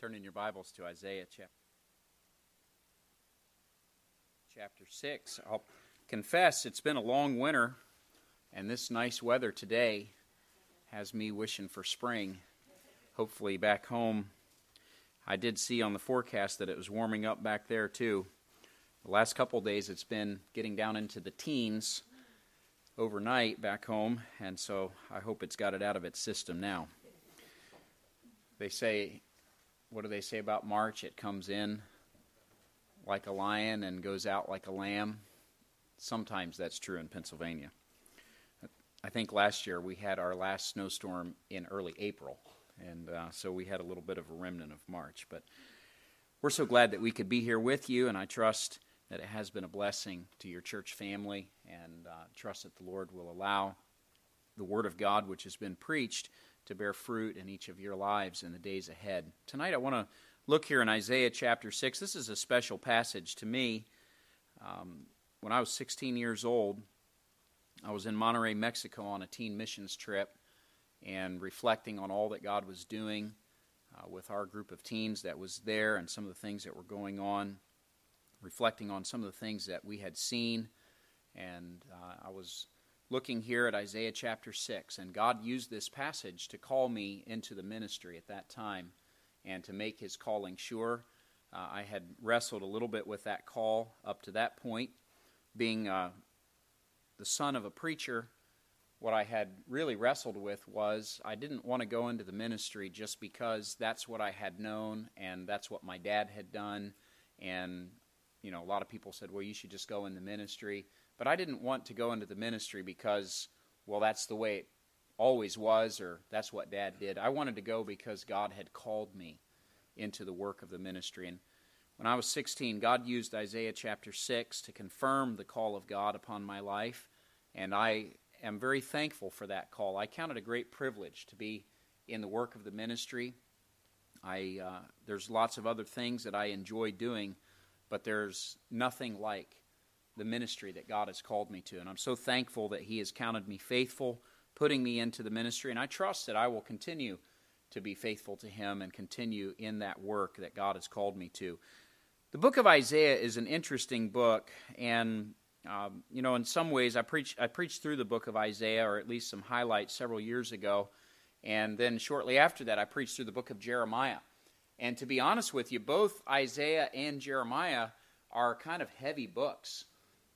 Turn in your Bibles to Isaiah chapter, chapter 6. I'll confess it's been a long winter, and this nice weather today has me wishing for spring. Hopefully, back home, I did see on the forecast that it was warming up back there too. The last couple days, it's been getting down into the teens overnight back home, and so I hope it's got it out of its system now. They say what do they say about March? It comes in like a lion and goes out like a lamb. Sometimes that's true in Pennsylvania. I think last year we had our last snowstorm in early April, and uh, so we had a little bit of a remnant of March. But we're so glad that we could be here with you, and I trust that it has been a blessing to your church family, and uh, trust that the Lord will allow the Word of God, which has been preached, to bear fruit in each of your lives in the days ahead. Tonight, I want to look here in Isaiah chapter 6. This is a special passage to me. Um, when I was 16 years old, I was in Monterrey, Mexico on a teen missions trip and reflecting on all that God was doing uh, with our group of teens that was there and some of the things that were going on, reflecting on some of the things that we had seen. And uh, I was looking here at Isaiah chapter 6, and God used this passage to call me into the ministry at that time and to make his calling sure. Uh, I had wrestled a little bit with that call up to that point. Being uh, the son of a preacher, what I had really wrestled with was I didn't want to go into the ministry just because that's what I had known and that's what my dad had done. And, you know, a lot of people said, well, you should just go in the ministry. But I didn't want to go into the ministry because, well, that's the way it always was, or that's what Dad did. I wanted to go because God had called me into the work of the ministry. And when I was 16, God used Isaiah chapter 6 to confirm the call of God upon my life. And I am very thankful for that call. I count it a great privilege to be in the work of the ministry. I, uh, there's lots of other things that I enjoy doing, but there's nothing like the ministry that God has called me to. And I'm so thankful that He has counted me faithful, putting me into the ministry. And I trust that I will continue to be faithful to Him and continue in that work that God has called me to. The book of Isaiah is an interesting book, and um, you know, in some ways, I preached I preached through the book of Isaiah, or at least some highlights, several years ago, and then shortly after that, I preached through the book of Jeremiah. And to be honest with you, both Isaiah and Jeremiah are kind of heavy books.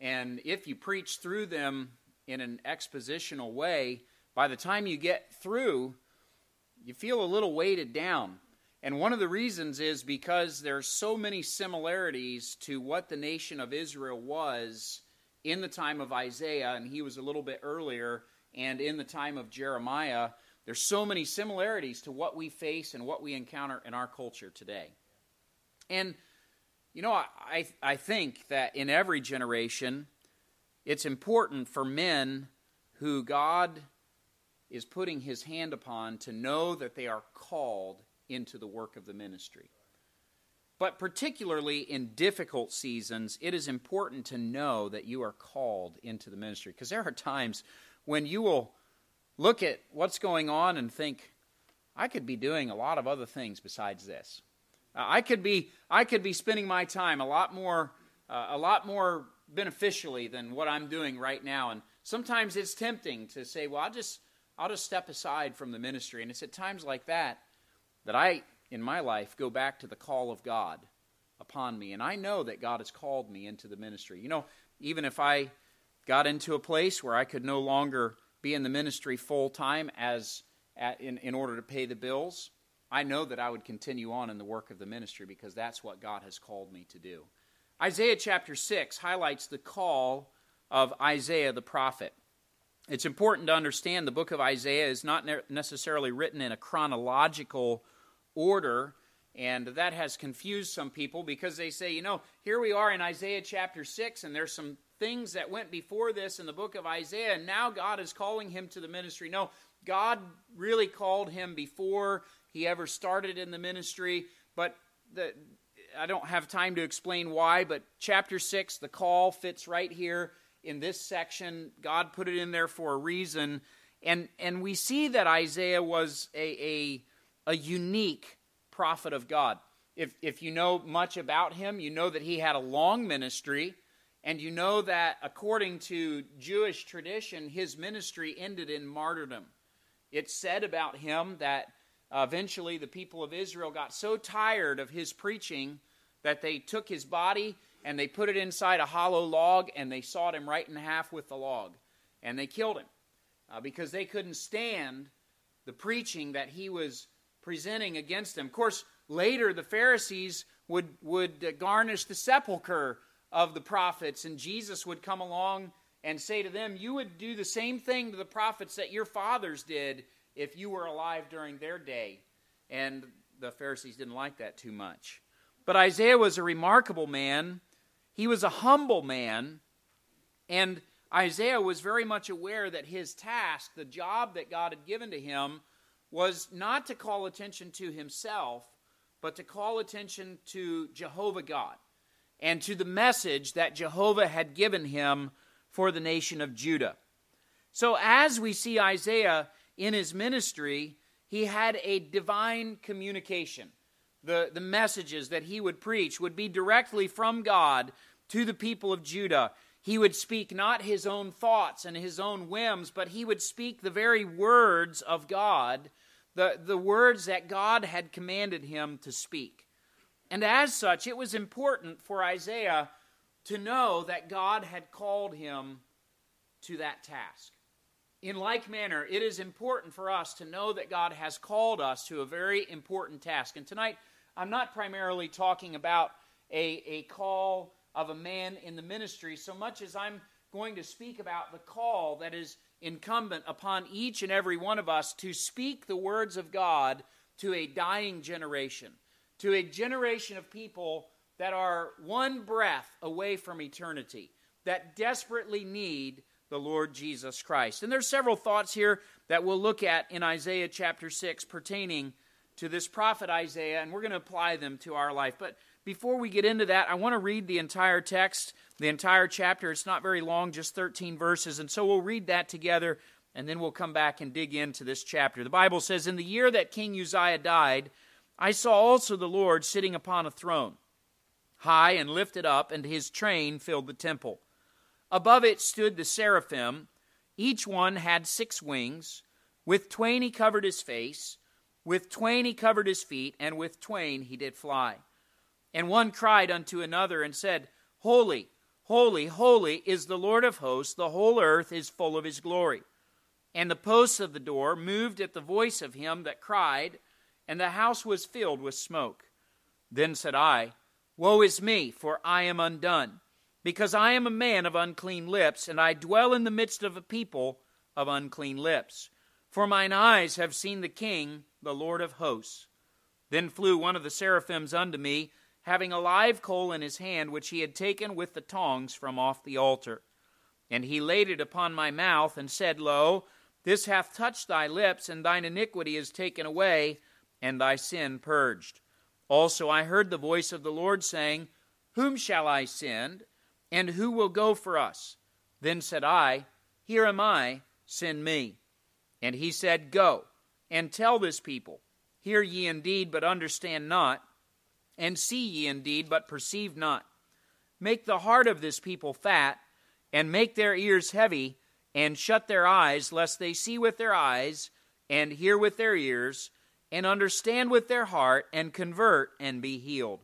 And if you preach through them in an expositional way, by the time you get through, you feel a little weighted down. And one of the reasons is because there's so many similarities to what the nation of Israel was in the time of Isaiah, and he was a little bit earlier, and in the time of Jeremiah. There's so many similarities to what we face and what we encounter in our culture today. And you know, I, I think that in every generation, it's important for men who God is putting his hand upon to know that they are called into the work of the ministry. But particularly in difficult seasons, it is important to know that you are called into the ministry. Because there are times when you will look at what's going on and think, I could be doing a lot of other things besides this. Uh, I could be I could be spending my time a lot more uh, a lot more beneficially than what I'm doing right now. And sometimes it's tempting to say, well, I'll just I'll just step aside from the ministry. And it's at times like that that I in my life go back to the call of God upon me. And I know that God has called me into the ministry. You know, even if I got into a place where I could no longer be in the ministry full time as at, in, in order to pay the bills, I know that I would continue on in the work of the ministry because that's what God has called me to do. Isaiah chapter 6 highlights the call of Isaiah the prophet. It's important to understand the book of Isaiah is not necessarily written in a chronological order, and that has confused some people because they say, you know, here we are in Isaiah chapter 6, and there's some things that went before this in the book of Isaiah, and now God is calling him to the ministry. No, God really called him before he ever started in the ministry, but the, I don't have time to explain why, but chapter 6, the call fits right here in this section. God put it in there for a reason. And, and we see that Isaiah was a, a, a unique prophet of God. If, if you know much about him, you know that he had a long ministry, and you know that according to Jewish tradition, his ministry ended in martyrdom. It's said about him that eventually the people of Israel got so tired of his preaching that they took his body and they put it inside a hollow log and they sawed him right in half with the log and they killed him uh, because they couldn't stand the preaching that he was presenting against them. Of course, later the Pharisees would, would garnish the sepulchre of the prophets, and Jesus would come along and say to them, You would do the same thing to the prophets that your fathers did if you were alive during their day. And the Pharisees didn't like that too much. But Isaiah was a remarkable man. He was a humble man. And Isaiah was very much aware that his task, the job that God had given to him, was not to call attention to himself, but to call attention to Jehovah God and to the message that Jehovah had given him for the nation of Judah. So, as we see Isaiah in his ministry, he had a divine communication. The, the messages that he would preach would be directly from God to the people of Judah. He would speak not his own thoughts and his own whims, but he would speak the very words of God, the, the words that God had commanded him to speak. And as such, it was important for Isaiah to know that God had called him to that task. In like manner, it is important for us to know that God has called us to a very important task. And tonight, I'm not primarily talking about a, a call of a man in the ministry so much as I'm going to speak about the call that is incumbent upon each and every one of us to speak the words of God to a dying generation, to a generation of people that are one breath away from eternity, that desperately need the Lord Jesus Christ. And there's several thoughts here that we'll look at in Isaiah chapter 6 pertaining to this prophet Isaiah, and we're going to apply them to our life. But before we get into that, I want to read the entire text, the entire chapter. It's not very long, just 13 verses. And so we'll read that together, and then we'll come back and dig into this chapter. The Bible says, In the year that King Uzziah died, I saw also the Lord sitting upon a throne, high and lifted up, and his train filled the temple. Above it stood the seraphim. Each one had six wings. With twain he covered his face, with twain he covered his feet, and with twain he did fly. And one cried unto another and said, Holy, holy, holy is the Lord of hosts, the whole earth is full of his glory. And the posts of the door moved at the voice of him that cried, and the house was filled with smoke. Then said I, Woe is me, for I am undone because I am a man of unclean lips, and I dwell in the midst of a people of unclean lips. For mine eyes have seen the King, the Lord of hosts. Then flew one of the seraphims unto me, having a live coal in his hand, which he had taken with the tongs from off the altar. And he laid it upon my mouth, and said, Lo, this hath touched thy lips, and thine iniquity is taken away, and thy sin purged. Also I heard the voice of the Lord saying, Whom shall I send? And who will go for us? Then said I, Here am I, send me. And he said, Go, and tell this people, Hear ye indeed, but understand not, and see ye indeed, but perceive not. Make the heart of this people fat, and make their ears heavy, and shut their eyes, lest they see with their eyes, and hear with their ears, and understand with their heart, and convert, and be healed.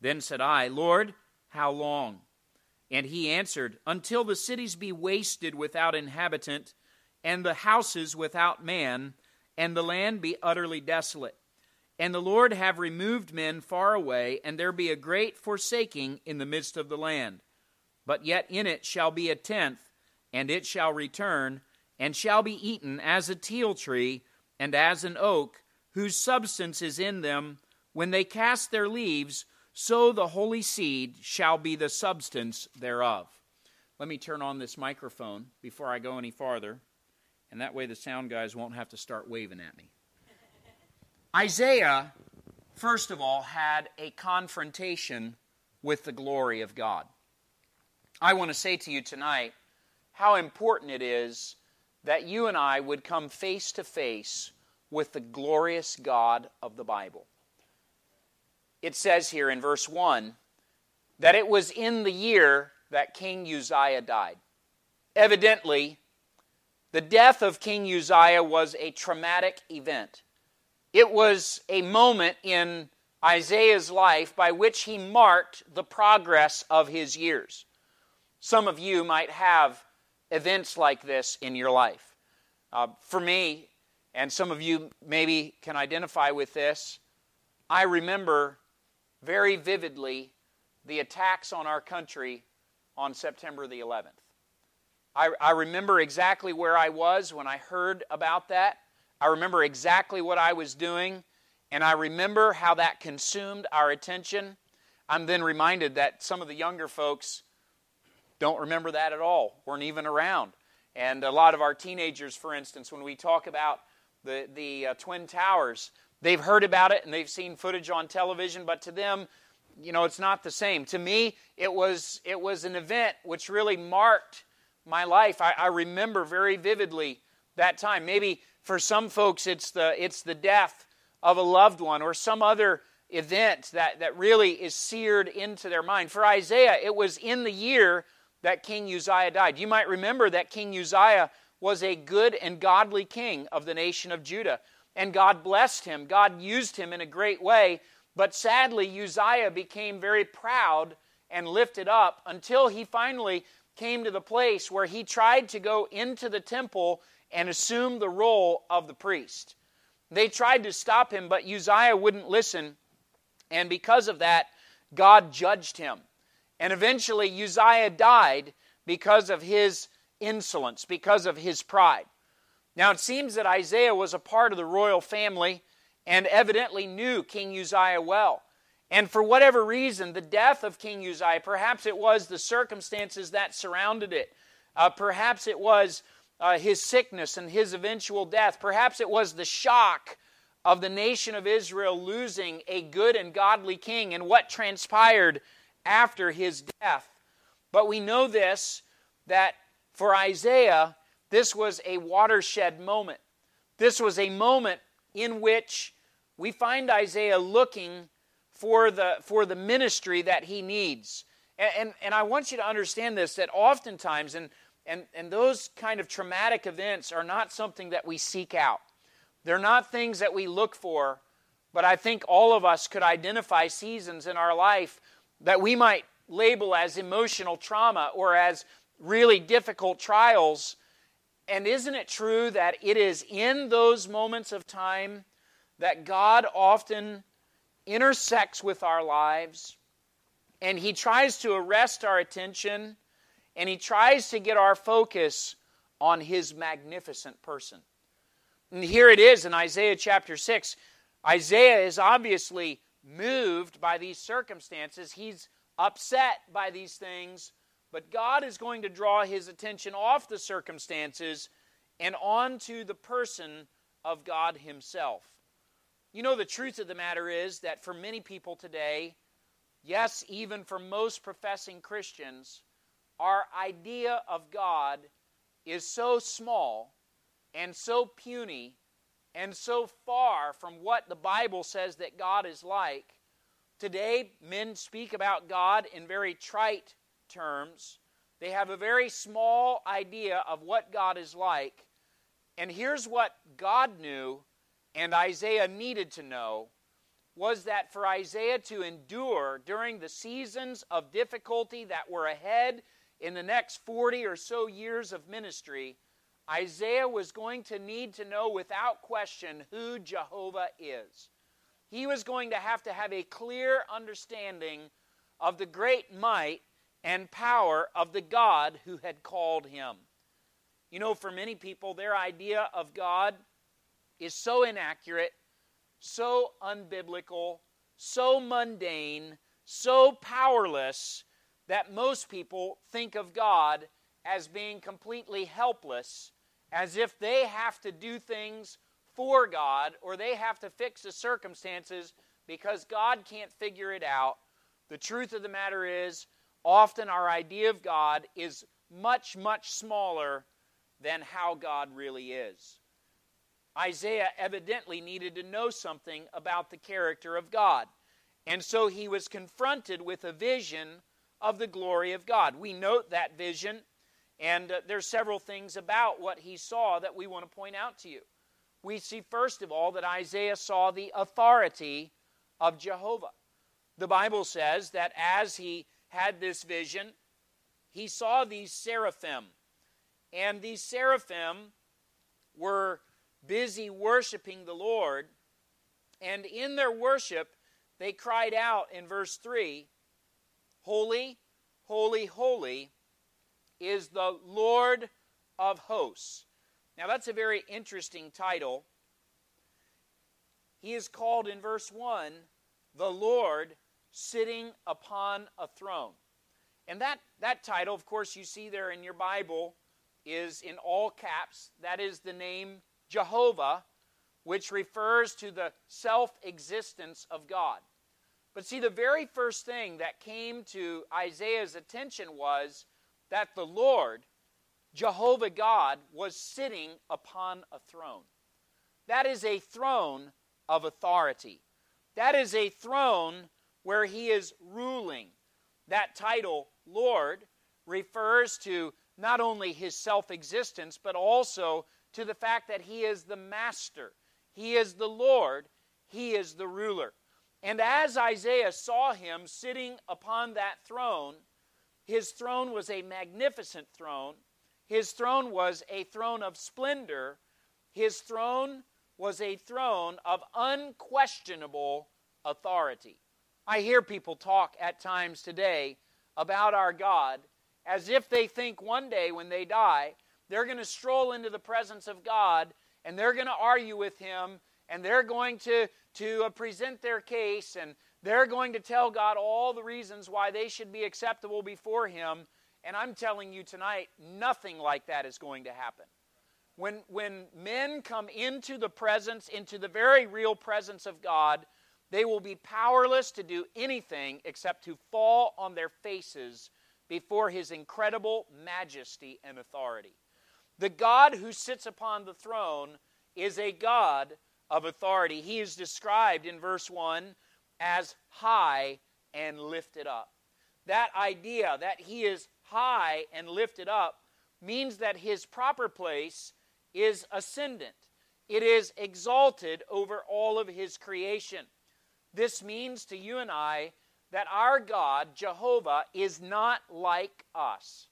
Then said I, Lord, how long? And he answered, Until the cities be wasted without inhabitant, and the houses without man, and the land be utterly desolate. And the Lord have removed men far away, and there be a great forsaking in the midst of the land. But yet in it shall be a tenth, and it shall return, and shall be eaten as a teil tree, and as an oak, whose substance is in them. When they cast their leaves, so the holy seed shall be the substance thereof. Let me turn on this microphone before I go any farther, and that way the sound guys won't have to start waving at me. Isaiah, first of all, had a confrontation with the glory of God. I want to say to you tonight how important it is that you and I would come face to face with the glorious God of the Bible. It says here in verse 1 that it was in the year that King Uzziah died. Evidently, the death of King Uzziah was a traumatic event. It was a moment in Isaiah's life by which he marked the progress of his years. Some of you might have events like this in your life. Uh, for me, and some of you maybe can identify with this, I remember very vividly the attacks on our country on September the 11th. I, I remember exactly where I was when I heard about that. I remember exactly what I was doing, and I remember how that consumed our attention. I'm then reminded that some of the younger folks don't remember that at all, weren't even around. And a lot of our teenagers, for instance, when we talk about the, the uh, Twin Towers, they've heard about it and they've seen footage on television, but to them, you know, it's not the same. To me, it was, it was an event which really marked my life. I, I remember very vividly that time. Maybe for some folks, it's the, it's the death of a loved one or some other event that, that really is seared into their mind. For Isaiah, it was in the year that King Uzziah died. You might remember that King Uzziah was a good and godly king of the nation of Judah. And God blessed him, God used him in a great way. But sadly, Uzziah became very proud and lifted up until he finally came to the place where he tried to go into the temple and assume the role of the priest. They tried to stop him, but Uzziah wouldn't listen. And because of that, God judged him. And eventually, Uzziah died because of his insolence, because of his pride. Now, it seems that Isaiah was a part of the royal family and evidently knew King Uzziah well. And for whatever reason, the death of King Uzziah, perhaps it was the circumstances that surrounded it, uh, perhaps it was uh, his sickness and his eventual death, perhaps it was the shock of the nation of Israel losing a good and godly king and what transpired after his death. But we know this that for Isaiah, this was a watershed moment. This was a moment in which we find Isaiah looking for the, for the ministry that he needs. And, and, and I want you to understand this that oftentimes, and, and, and those kind of traumatic events are not something that we seek out, they're not things that we look for. But I think all of us could identify seasons in our life that we might label as emotional trauma or as really difficult trials. And isn't it true that it is in those moments of time that God often intersects with our lives and He tries to arrest our attention and He tries to get our focus on His magnificent person? And here it is in Isaiah chapter 6. Isaiah is obviously moved by these circumstances. He's upset by these things, but God is going to draw his attention off the circumstances and onto the person of God himself. You know, the truth of the matter is that for many people today, yes, even for most professing Christians, our idea of God is so small and so puny and so far from what the Bible says that God is like Today, men speak about God in very trite terms. They have a very small idea of what God is like. And here's what God knew and Isaiah needed to know was that for Isaiah to endure during the seasons of difficulty that were ahead in the next 40 or so years of ministry, Isaiah was going to need to know without question who Jehovah is he was going to have to have a clear understanding of the great might and power of the God who had called him. You know, for many people, their idea of God is so inaccurate, so unbiblical, so mundane, so powerless that most people think of God as being completely helpless, as if they have to do things for God or they have to fix the circumstances because God can't figure it out. The truth of the matter is, often our idea of God is much, much smaller than how God really is. Isaiah evidently needed to know something about the character of God. And so he was confronted with a vision of the glory of God. We note that vision, and uh, there's several things about what he saw that we want to point out to you. We see, first of all, that Isaiah saw the authority of Jehovah. The Bible says that as he had this vision, he saw these seraphim. And these seraphim were busy worshiping the Lord. And in their worship, they cried out in verse 3 Holy, holy, holy is the Lord of hosts. Now, that's a very interesting title. He is called in verse 1 the Lord sitting upon a throne. And that, that title, of course, you see there in your Bible, is in all caps. That is the name Jehovah, which refers to the self existence of God. But see, the very first thing that came to Isaiah's attention was that the Lord, Jehovah God, was sitting upon a throne. That is a throne of authority. That is a throne where he is ruling. That title, Lord, refers to not only his self existence, but also to the fact that he is the master, he is the Lord, he is the ruler. And as Isaiah saw him sitting upon that throne, his throne was a magnificent throne. His throne was a throne of splendor. His throne was a throne of unquestionable authority. I hear people talk at times today about our God as if they think one day when they die, they're going to stroll into the presence of God and they're going to argue with Him and they're going to, to uh, present their case and they're going to tell God all the reasons why they should be acceptable before Him. And I'm telling you tonight, nothing like that is going to happen. When, when men come into the presence, into the very real presence of God, they will be powerless to do anything except to fall on their faces before His incredible majesty and authority. The God who sits upon the throne is a God of authority. He is described in verse 1 as high and lifted up. That idea that he is high and lifted up means that his proper place is ascendant, it is exalted over all of his creation. This means to you and I that our God, Jehovah, is not like us.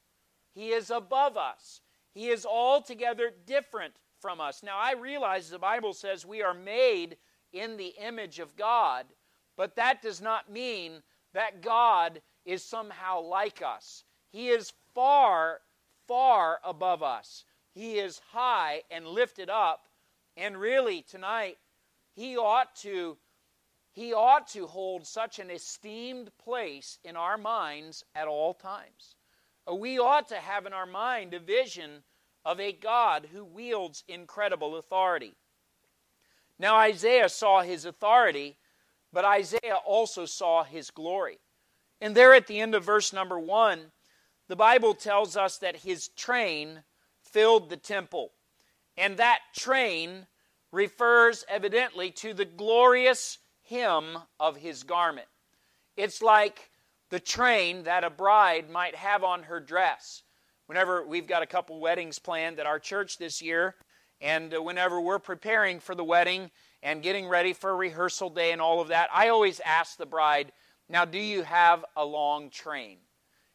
He is above us. He is altogether different from us. Now, I realize the Bible says we are made in the image of God, but that does not mean that God is somehow like us. He is far, far above us. He is high and lifted up, and really tonight, He ought to. He ought to hold such an esteemed place in our minds at all times. Uh, we ought to have in our mind a vision of a God who wields incredible authority. Now, Isaiah saw his authority, but Isaiah also saw his glory. And there at the end of verse number one, the Bible tells us that his train filled the temple. And that train refers evidently to the glorious hem of his garment. It's like the train that a bride might have on her dress whenever we've got a couple weddings planned at our church this year, and uh, whenever we're preparing for the wedding and getting ready for rehearsal day and all of that, I always ask the bride, Now, do you have a long train?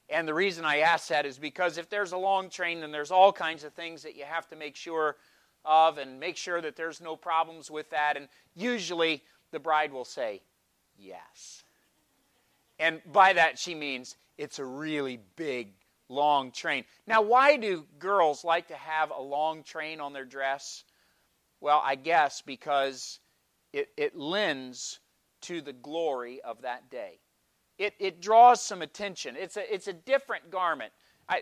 And the reason I ask that is because if there's a long train, then there's all kinds of things that you have to make sure of and make sure that there's no problems with that. And usually the bride will say, Yes. And by that, she means it's a really big long train. Now, why do girls like to have a long train on their dress? Well, I guess because it, it lends to the glory of that day. It, it draws some attention. It's a, it's a different garment. I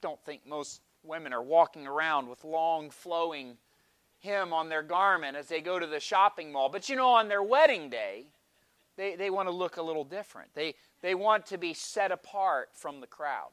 don't think most women are walking around with long flowing hem on their garment as they go to the shopping mall. But you know, on their wedding day, they, they want to look a little different. They, they want to be set apart from the crowd.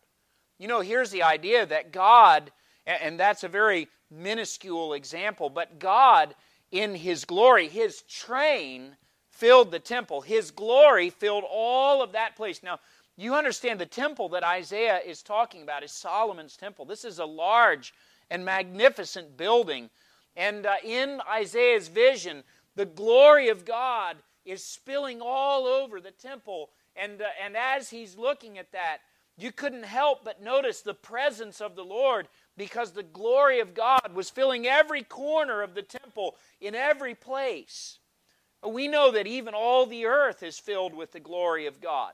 You know, here's the idea that God, and that's a very minuscule example, but God, in His glory, His train filled the temple. His glory filled all of that place. Now, you understand the temple that Isaiah is talking about is Solomon's temple. This is a large and magnificent building. And uh, in Isaiah's vision, the glory of God is spilling all over the temple. And, uh, and as he's looking at that, you couldn't help but notice the presence of the Lord because the glory of God was filling every corner of the temple in every place. We know that even all the earth is filled with the glory of God.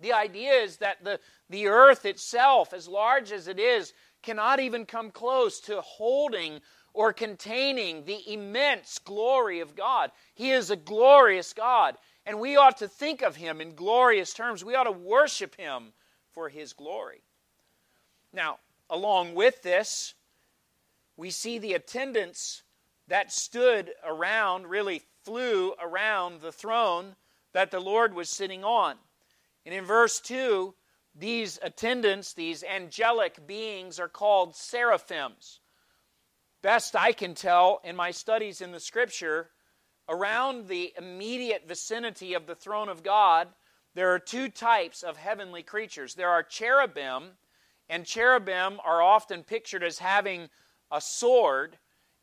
The idea is that the, the earth itself, as large as it is, cannot even come close to holding or containing the immense glory of God. He is a glorious God, and we ought to think of Him in glorious terms. We ought to worship Him for His glory. Now, along with this, we see the attendants that stood around, really flew around the throne that the Lord was sitting on. And in verse 2, these attendants, these angelic beings, are called seraphims. Best I can tell in my studies in the scripture, around the immediate vicinity of the throne of God, there are two types of heavenly creatures. There are cherubim, and cherubim are often pictured as having a sword,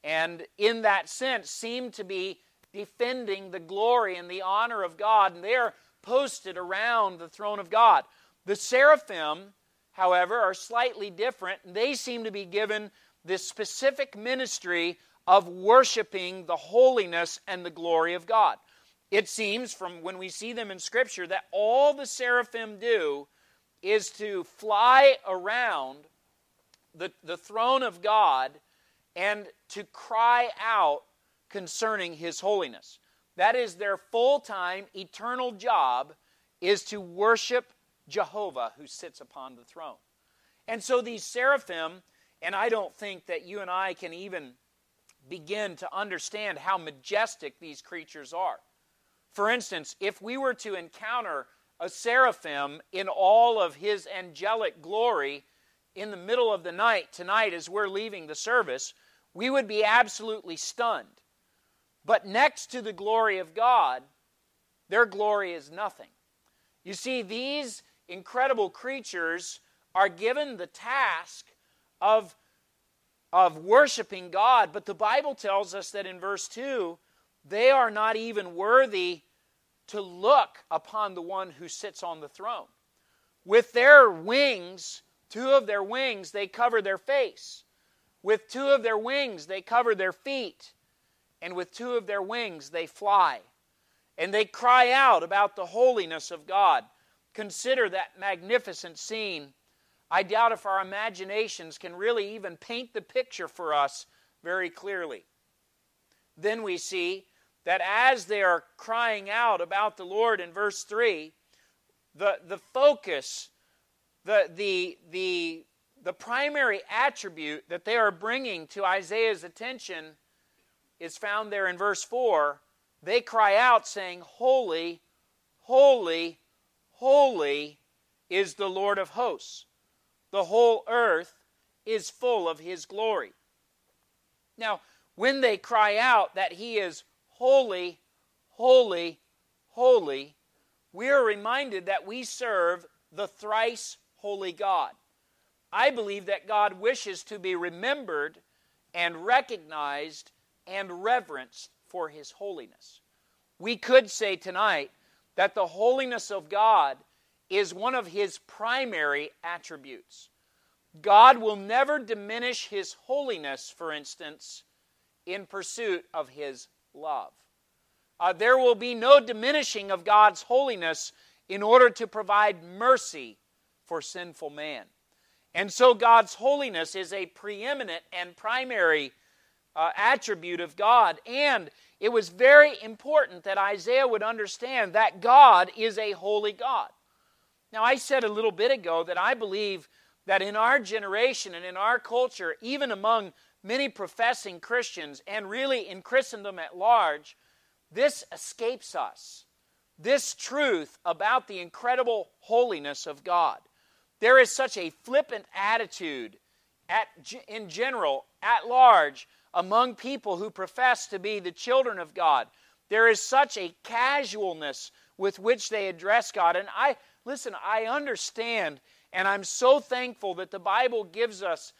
and in that sense seem to be defending the glory and the honor of God, and they're posted around the throne of God. The seraphim, however, are slightly different. and They seem to be given this specific ministry of worshiping the holiness and the glory of God. It seems from when we see them in Scripture that all the seraphim do is to fly around the, the throne of God and to cry out concerning His holiness. That is their full time, eternal job, is to worship Jehovah who sits upon the throne. And so these seraphim, and I don't think that you and I can even begin to understand how majestic these creatures are. For instance, if we were to encounter a seraphim in all of his angelic glory in the middle of the night tonight as we're leaving the service, we would be absolutely stunned. But next to the glory of God, their glory is nothing. You see, these incredible creatures are given the task of, of worshiping God, but the Bible tells us that in verse 2, they are not even worthy to look upon the one who sits on the throne. With their wings, two of their wings, they cover their face. With two of their wings, they cover their feet. And with two of their wings, they fly. And they cry out about the holiness of God consider that magnificent scene, I doubt if our imaginations can really even paint the picture for us very clearly. Then we see that as they are crying out about the Lord in verse 3, the, the focus, the, the, the, the primary attribute that they are bringing to Isaiah's attention is found there in verse 4. They cry out, saying, Holy, holy, Holy is the Lord of hosts. The whole earth is full of his glory. Now, when they cry out that he is holy, holy, holy, we are reminded that we serve the thrice holy God. I believe that God wishes to be remembered and recognized and reverenced for his holiness. We could say tonight that the holiness of God is one of his primary attributes. God will never diminish his holiness, for instance, in pursuit of his love. Uh, there will be no diminishing of God's holiness in order to provide mercy for sinful man. And so God's holiness is a preeminent and primary uh, attribute of God. And it was very important that Isaiah would understand that God is a holy God. Now, I said a little bit ago that I believe that in our generation and in our culture, even among many professing Christians and really in Christendom at large, this escapes us. This truth about the incredible holiness of God. There is such a flippant attitude at, in general, at large, among people who profess to be the children of God. there is such a casualness with which they address God. And I, listen, I understand, and I'm so thankful that the Bible gives us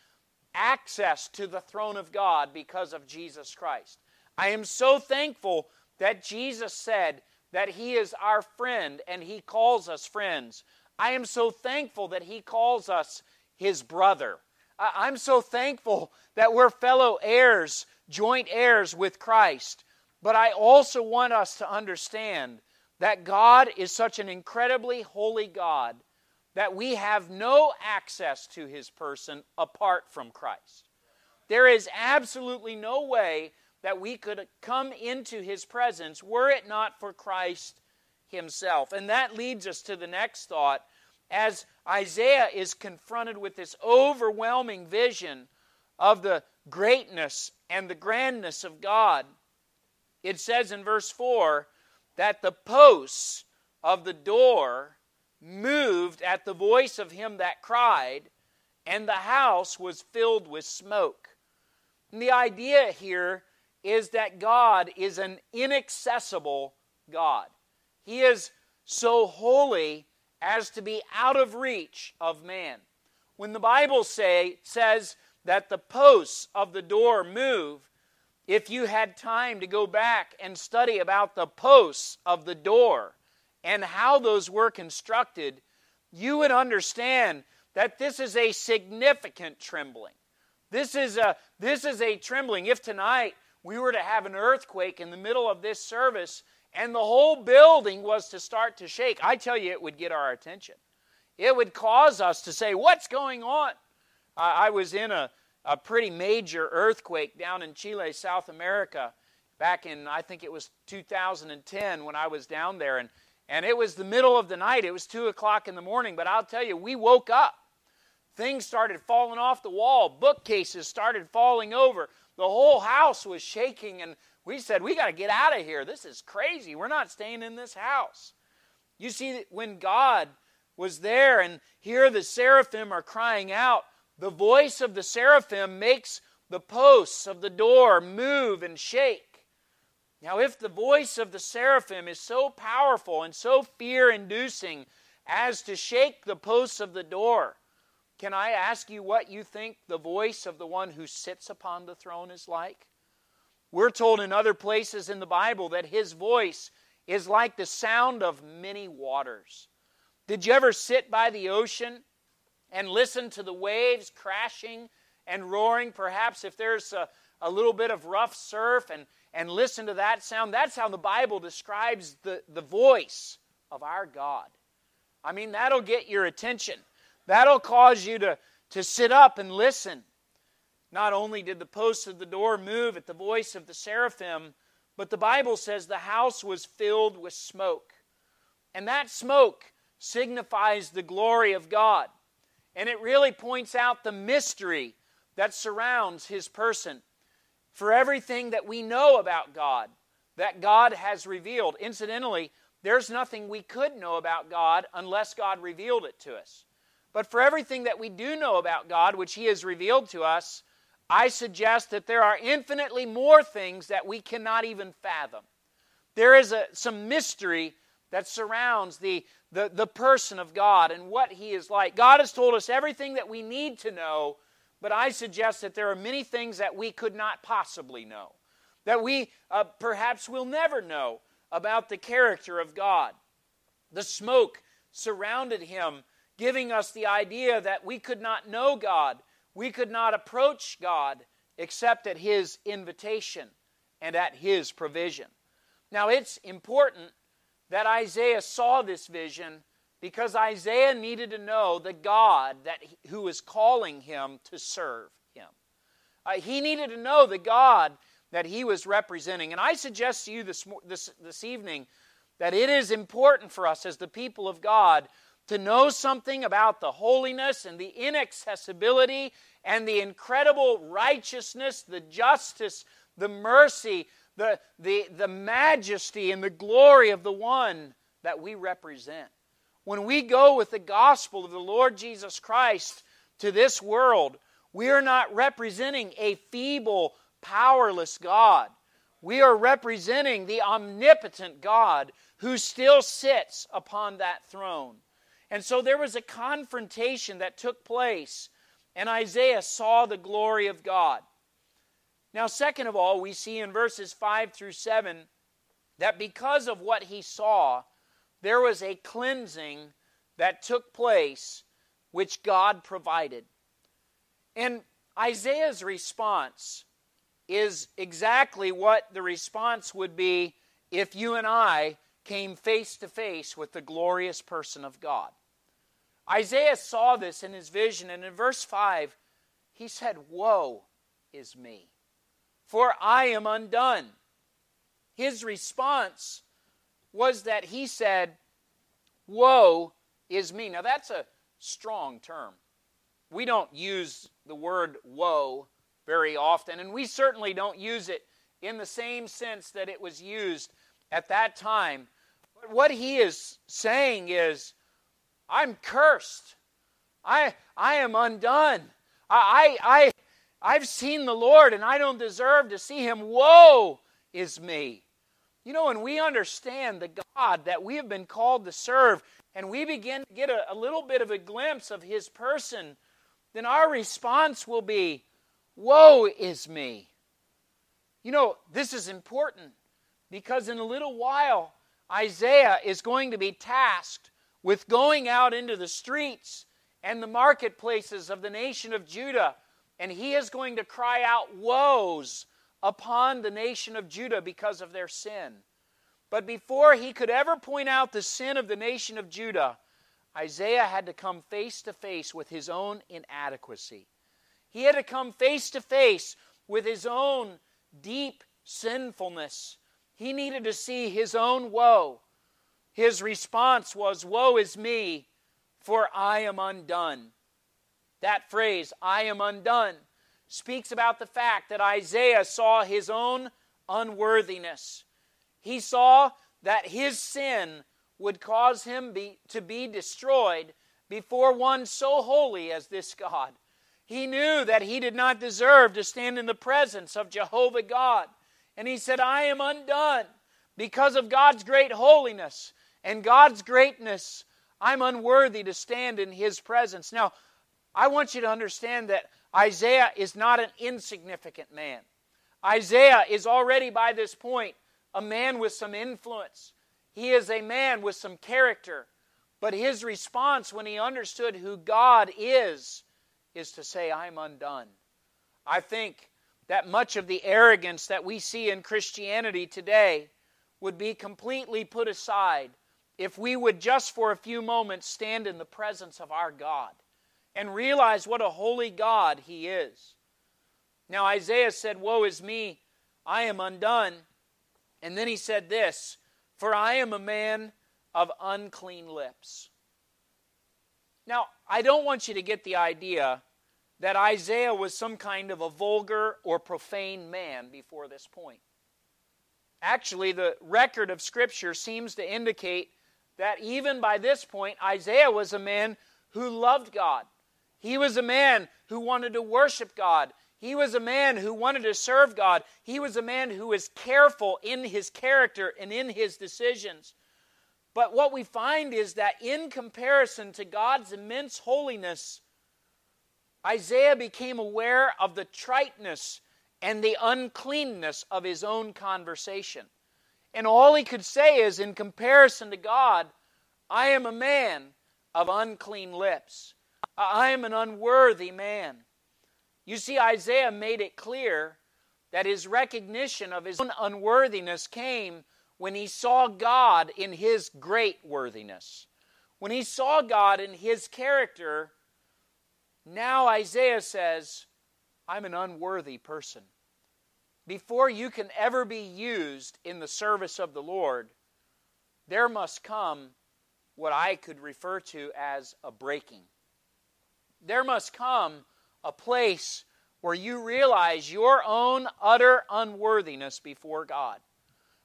access to the throne of God because of Jesus Christ. I am so thankful that Jesus said that He is our friend and He calls us friends. I am so thankful that He calls us His brother. I'm so thankful that we're fellow heirs, joint heirs with Christ. But I also want us to understand that God is such an incredibly holy God that we have no access to his person apart from Christ. There is absolutely no way that we could come into his presence were it not for Christ himself. And that leads us to the next thought as Isaiah is confronted with this overwhelming vision of the greatness and the grandness of God. It says in verse 4 that the posts of the door moved at the voice of him that cried, and the house was filled with smoke. And the idea here is that God is an inaccessible God. He is so holy as to be out of reach of man. When the Bible say, says that the posts of the door move, if you had time to go back and study about the posts of the door, and how those were constructed, you would understand that this is a significant trembling. This is a, this is a trembling. If tonight we were to have an earthquake in the middle of this service and the whole building was to start to shake, I tell you, it would get our attention. It would cause us to say, What's going on? I, I was in a, a pretty major earthquake down in Chile, South America, back in, I think it was 2010 when I was down there. And and it was the middle of the night. It was 2 o'clock in the morning. But I'll tell you, we woke up. Things started falling off the wall. Bookcases started falling over. The whole house was shaking. And we said, We got to get out of here. This is crazy. We're not staying in this house. You see, when God was there, and here the seraphim are crying out, the voice of the seraphim makes the posts of the door move and shake. Now, if the voice of the seraphim is so powerful and so fear inducing as to shake the posts of the door, can I ask you what you think the voice of the one who sits upon the throne is like? We're told in other places in the Bible that his voice is like the sound of many waters. Did you ever sit by the ocean and listen to the waves crashing and roaring? Perhaps if there's a, a little bit of rough surf and and listen to that sound. That's how the Bible describes the, the voice of our God. I mean, that'll get your attention. That'll cause you to, to sit up and listen. Not only did the posts of the door move at the voice of the seraphim, but the Bible says the house was filled with smoke. And that smoke signifies the glory of God. And it really points out the mystery that surrounds his person for everything that we know about God, that God has revealed. Incidentally, there's nothing we could know about God unless God revealed it to us. But for everything that we do know about God, which He has revealed to us, I suggest that there are infinitely more things that we cannot even fathom. There is a, some mystery that surrounds the, the, the person of God and what He is like. God has told us everything that we need to know but I suggest that there are many things that we could not possibly know, that we uh, perhaps will never know about the character of God. The smoke surrounded him, giving us the idea that we could not know God, we could not approach God except at his invitation and at his provision. Now, it's important that Isaiah saw this vision because Isaiah needed to know the God that who was calling him to serve him. Uh, he needed to know the God that he was representing. And I suggest to you this, this, this evening that it is important for us as the people of God to know something about the holiness and the inaccessibility and the incredible righteousness, the justice, the mercy, the, the, the majesty, and the glory of the one that we represent. When we go with the gospel of the Lord Jesus Christ to this world, we are not representing a feeble, powerless God. we are representing the omnipotent God who still sits upon that throne. And so there was a confrontation that took place, and Isaiah saw the glory of God. Now, second of all, we see in verses 5 through 7 that because of what he saw, there was a cleansing that took place which God provided. And Isaiah's response is exactly what the response would be if you and I came face to face with the glorious person of God. Isaiah saw this in his vision, and in verse 5, he said, Woe is me, for I am undone. His response was that he said, Woe is me. Now, that's a strong term. We don't use the word woe very often, and we certainly don't use it in the same sense that it was used at that time. But what he is saying is, I'm cursed. I, I am undone. I, I, I've seen the Lord and I don't deserve to see him. Woe is me. You know, when we understand the God that we have been called to serve, and we begin to get a, a little bit of a glimpse of his person, then our response will be, Woe is me. You know, this is important because in a little while, Isaiah is going to be tasked with going out into the streets and the marketplaces of the nation of Judah, and he is going to cry out woes upon the nation of Judah because of their sin. But before he could ever point out the sin of the nation of Judah, Isaiah had to come face to face with his own inadequacy. He had to come face to face with his own deep sinfulness. He needed to see his own woe. His response was, Woe is me, for I am undone. That phrase, I am undone, speaks about the fact that Isaiah saw his own unworthiness. He saw that his sin would cause him be, to be destroyed before one so holy as this God. He knew that he did not deserve to stand in the presence of Jehovah God. And he said, I am undone because of God's great holiness and God's greatness. I'm unworthy to stand in his presence. Now, I want you to understand that Isaiah is not an insignificant man. Isaiah is already by this point a man with some influence. He is a man with some character. But his response when he understood who God is is to say, I'm undone. I think that much of the arrogance that we see in Christianity today would be completely put aside if we would just for a few moments stand in the presence of our God and realize what a holy God He is. Now, Isaiah said, Woe is me, I am undone. And then he said this For I am a man of unclean lips. Now, I don't want you to get the idea that Isaiah was some kind of a vulgar or profane man before this point. Actually, the record of Scripture seems to indicate that even by this point, Isaiah was a man who loved God. He was a man who wanted to worship God. He was a man who wanted to serve God. He was a man who was careful in his character and in his decisions. But what we find is that in comparison to God's immense holiness, Isaiah became aware of the triteness and the uncleanness of his own conversation. And all he could say is, in comparison to God, I am a man of unclean lips. I am an unworthy man. You see, Isaiah made it clear that his recognition of his own unworthiness came when he saw God in his great worthiness. When he saw God in his character, now Isaiah says, I'm an unworthy person. Before you can ever be used in the service of the Lord, there must come what I could refer to as a breaking. There must come a place where you realize your own utter unworthiness before God.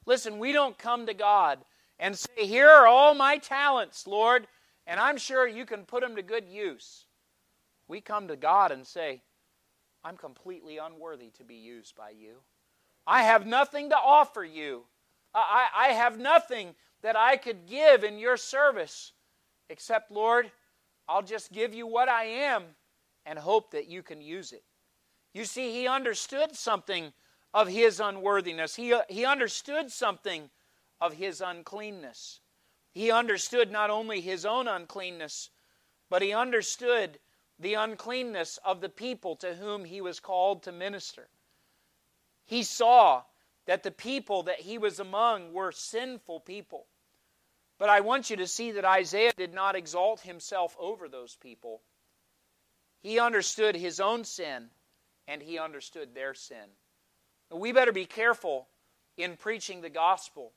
Listen, we don't come to God and say, Here are all my talents, Lord, and I'm sure you can put them to good use. We come to God and say, I'm completely unworthy to be used by you. I have nothing to offer you. I, I have nothing that I could give in your service except, Lord, I'll just give you what I am and hope that you can use it. You see, he understood something of his unworthiness, he, uh, he understood something of his uncleanness. He understood not only his own uncleanness, but he understood the uncleanness of the people to whom he was called to minister. He saw that the people that he was among were sinful people. But I want you to see that Isaiah did not exalt himself over those people. He understood his own sin and he understood their sin. We better be careful in preaching the gospel.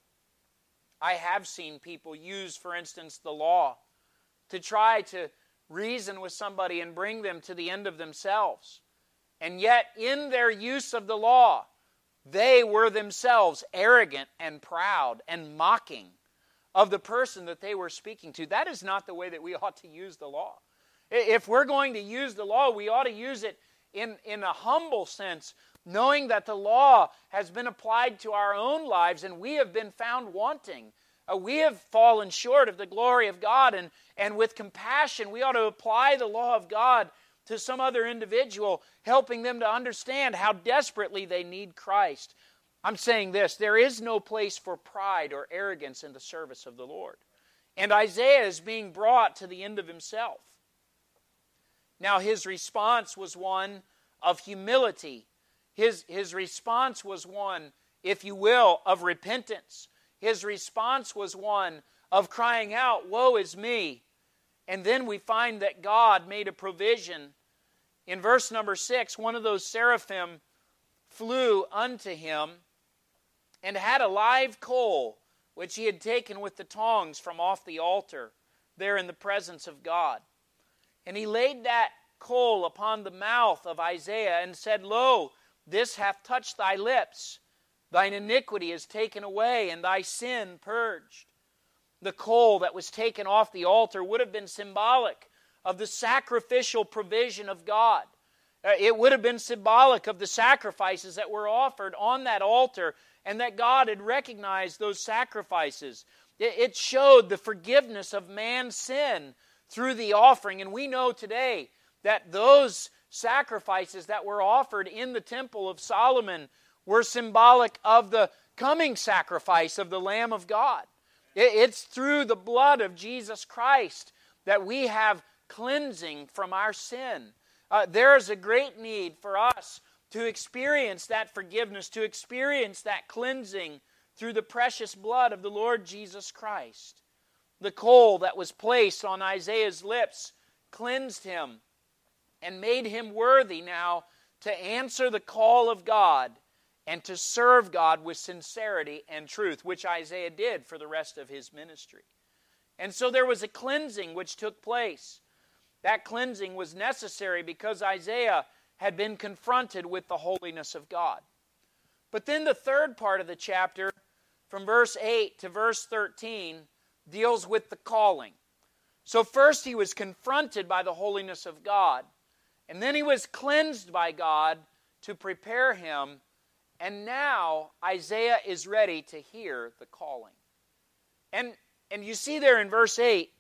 I have seen people use, for instance, the law to try to reason with somebody and bring them to the end of themselves. And yet, in their use of the law, they were themselves arrogant and proud and mocking of the person that they were speaking to. That is not the way that we ought to use the law. If we're going to use the law, we ought to use it in, in a humble sense, knowing that the law has been applied to our own lives and we have been found wanting. Uh, we have fallen short of the glory of God, and, and with compassion, we ought to apply the law of God to some other individual, helping them to understand how desperately they need Christ. I'm saying this there is no place for pride or arrogance in the service of the Lord. And Isaiah is being brought to the end of himself. Now, his response was one of humility. His, his response was one, if you will, of repentance. His response was one of crying out, Woe is me! And then we find that God made a provision. In verse number six, one of those seraphim flew unto him and had a live coal which he had taken with the tongs from off the altar there in the presence of God. And he laid that coal upon the mouth of Isaiah and said, Lo, this hath touched thy lips. Thine iniquity is taken away, and thy sin purged. The coal that was taken off the altar would have been symbolic of the sacrificial provision of God. Uh, it would have been symbolic of the sacrifices that were offered on that altar and that God had recognized those sacrifices. It showed the forgiveness of man's sin through the offering. And we know today that those sacrifices that were offered in the temple of Solomon were symbolic of the coming sacrifice of the Lamb of God. It's through the blood of Jesus Christ that we have cleansing from our sin. Uh, there is a great need for us to experience that forgiveness, to experience that cleansing through the precious blood of the Lord Jesus Christ. The coal that was placed on Isaiah's lips cleansed him and made him worthy now to answer the call of God and to serve God with sincerity and truth, which Isaiah did for the rest of his ministry. And so there was a cleansing which took place. That cleansing was necessary because Isaiah had been confronted with the holiness of God. But then the third part of the chapter, from verse 8 to verse 13, deals with the calling. So, first he was confronted by the holiness of God, and then he was cleansed by God to prepare him, and now Isaiah is ready to hear the calling. And, and you see there in verse 8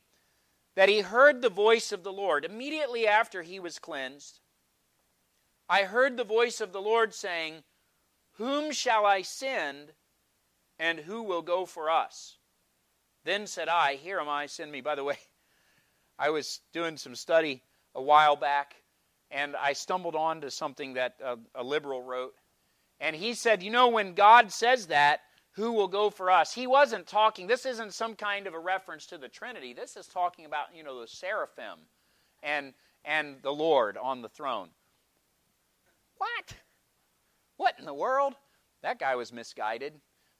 that he heard the voice of the Lord immediately after he was cleansed. I heard the voice of the Lord saying, Whom shall I send, and who will go for us? Then said I, Here am I, send me. By the way, I was doing some study a while back, and I stumbled onto something that a, a liberal wrote. And he said, You know, when God says that, who will go for us? He wasn't talking, this isn't some kind of a reference to the Trinity. This is talking about, you know, the seraphim and, and the Lord on the throne. What? What in the world? That guy was misguided.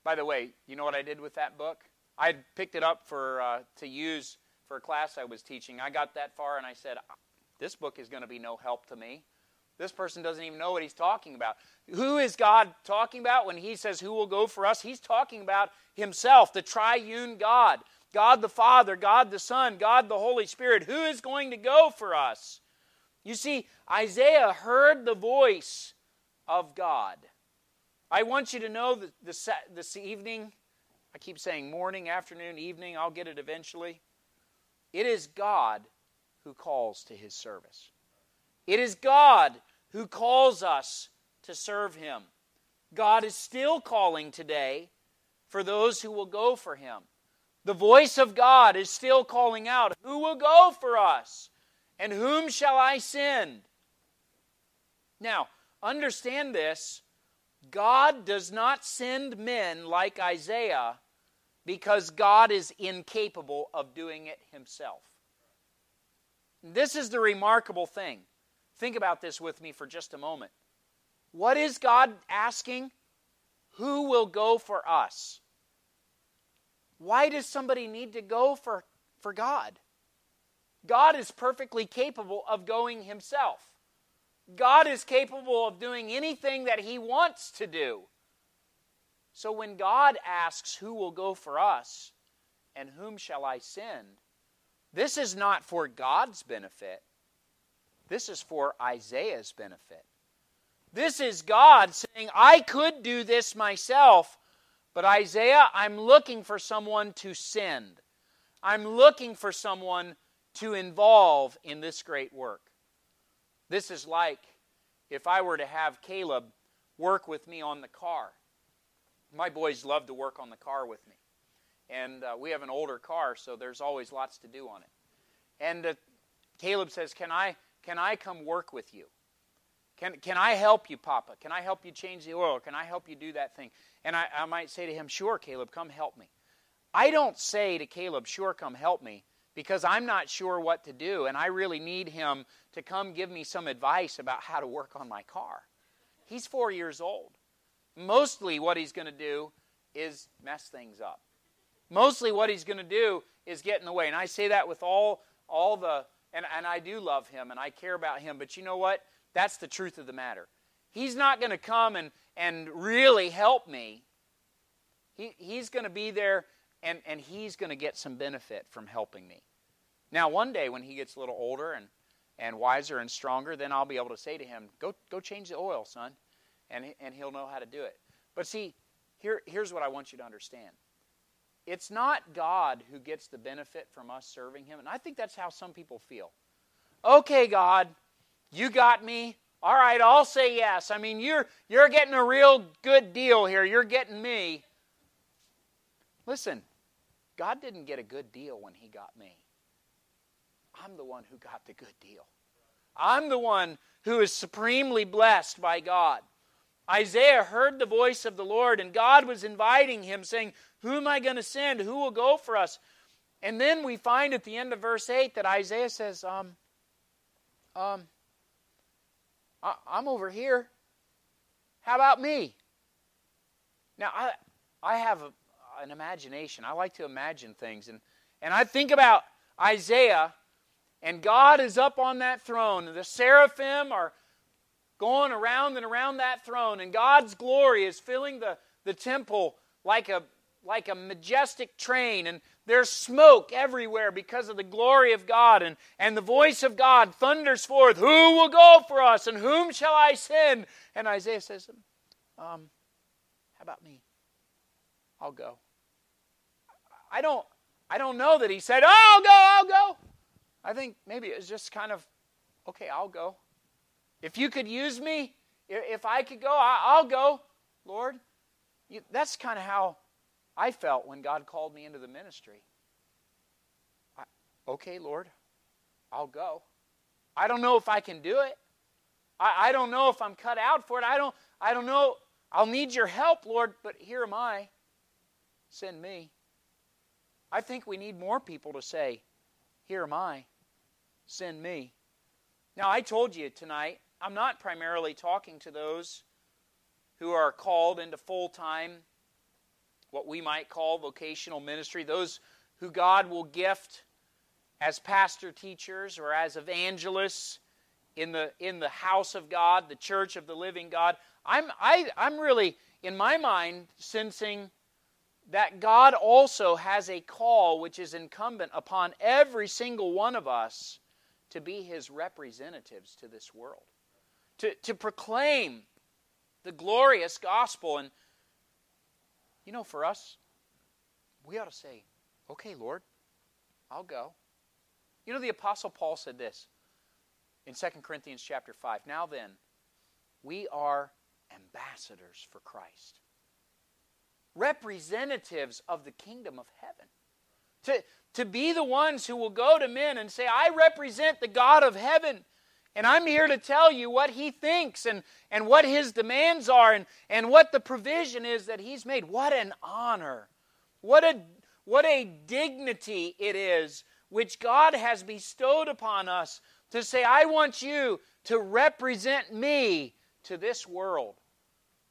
By the way, you know what I did with that book? I picked it up for uh, to use for a class I was teaching. I got that far and I said, "This book is going to be no help to me. This person doesn't even know what he's talking about. Who is God talking about when he says, Who will go for us? He's talking about himself, the triune God God the Father, God the Son, God the Holy Spirit. Who is going to go for us? You see, Isaiah heard the voice of God. I want you to know that this, this evening, I keep saying morning, afternoon, evening, I'll get it eventually. It is God who calls to his service. It is God who calls us to serve him. God is still calling today for those who will go for him. The voice of God is still calling out, Who will go for us? And whom shall I send? Now, understand this God does not send men like Isaiah because God is incapable of doing it himself. This is the remarkable thing. Think about this with me for just a moment. What is God asking? Who will go for us? Why does somebody need to go for, for God? God is perfectly capable of going himself. God is capable of doing anything that he wants to do. So when God asks, Who will go for us? and whom shall I send? This is not for God's benefit. This is for Isaiah's benefit. This is God saying, I could do this myself, but Isaiah, I'm looking for someone to send. I'm looking for someone to involve in this great work. This is like if I were to have Caleb work with me on the car. My boys love to work on the car with me. And uh, we have an older car, so there's always lots to do on it. And uh, Caleb says, Can I, can I come work with you? Can, can I help you, Papa? Can I help you change the oil? Can I help you do that thing? And I, I might say to him, Sure, Caleb, come help me. I don't say to Caleb, Sure, come help me, because I'm not sure what to do, and I really need him to come give me some advice about how to work on my car. He's four years old. Mostly, what he's going to do is mess things up. Mostly, what he's going to do is get in the way. And I say that with all, all the, and, and I do love him and I care about him, but you know what? That's the truth of the matter. He's not going to come and, and really help me. He, he's going to be there and, and he's going to get some benefit from helping me. Now, one day when he gets a little older and, and wiser and stronger, then I'll be able to say to him, Go, go change the oil, son. And, and he'll know how to do it. But see, here, here's what I want you to understand it's not God who gets the benefit from us serving him. And I think that's how some people feel. Okay, God, you got me. All right, I'll say yes. I mean, you're, you're getting a real good deal here. You're getting me. Listen, God didn't get a good deal when He got me. I'm the one who got the good deal. I'm the one who is supremely blessed by God. Isaiah heard the voice of the Lord, and God was inviting him, saying, Who am I going to send? Who will go for us? And then we find at the end of verse 8 that Isaiah says, Um, um, I, am over here. How about me? Now, I, I have a, an imagination. I like to imagine things. And, and I think about Isaiah, and God is up on that throne, and the seraphim are going around and around that throne, and God's glory is filling the, the temple like a, like a majestic train, and there's smoke everywhere because of the glory of God, and, and the voice of God thunders forth, Who will go for us, and whom shall I send? And Isaiah says, um, How about me? I'll go. I don't, I don't know that he said, oh, I'll go, I'll go. I think maybe it was just kind of, okay, I'll go. If you could use me, if I could go, I'll go, Lord. That's kind of how I felt when God called me into the ministry. I, okay, Lord, I'll go. I don't know if I can do it. I, I don't know if I'm cut out for it. I don't, I don't know. I'll need your help, Lord, but here am I. Send me. I think we need more people to say, Here am I. Send me. Now, I told you tonight, I'm not primarily talking to those who are called into full time what we might call vocational ministry, those who God will gift as pastor teachers or as evangelists in the, in the house of God, the church of the living God. I'm, I, I'm really, in my mind, sensing that God also has a call which is incumbent upon every single one of us to be his representatives to this world, to, to proclaim the glorious gospel. And, you know, for us, we ought to say, okay, Lord, I'll go. You know, the Apostle Paul said this in 2 Corinthians chapter 5. Now then, we are ambassadors for Christ, representatives of the kingdom of heaven. To, to be the ones who will go to men and say, I represent the God of heaven. And I'm here to tell you what he thinks and, and what his demands are and, and what the provision is that he's made. What an honor. What a, what a dignity it is which God has bestowed upon us to say, I want you to represent me to this world.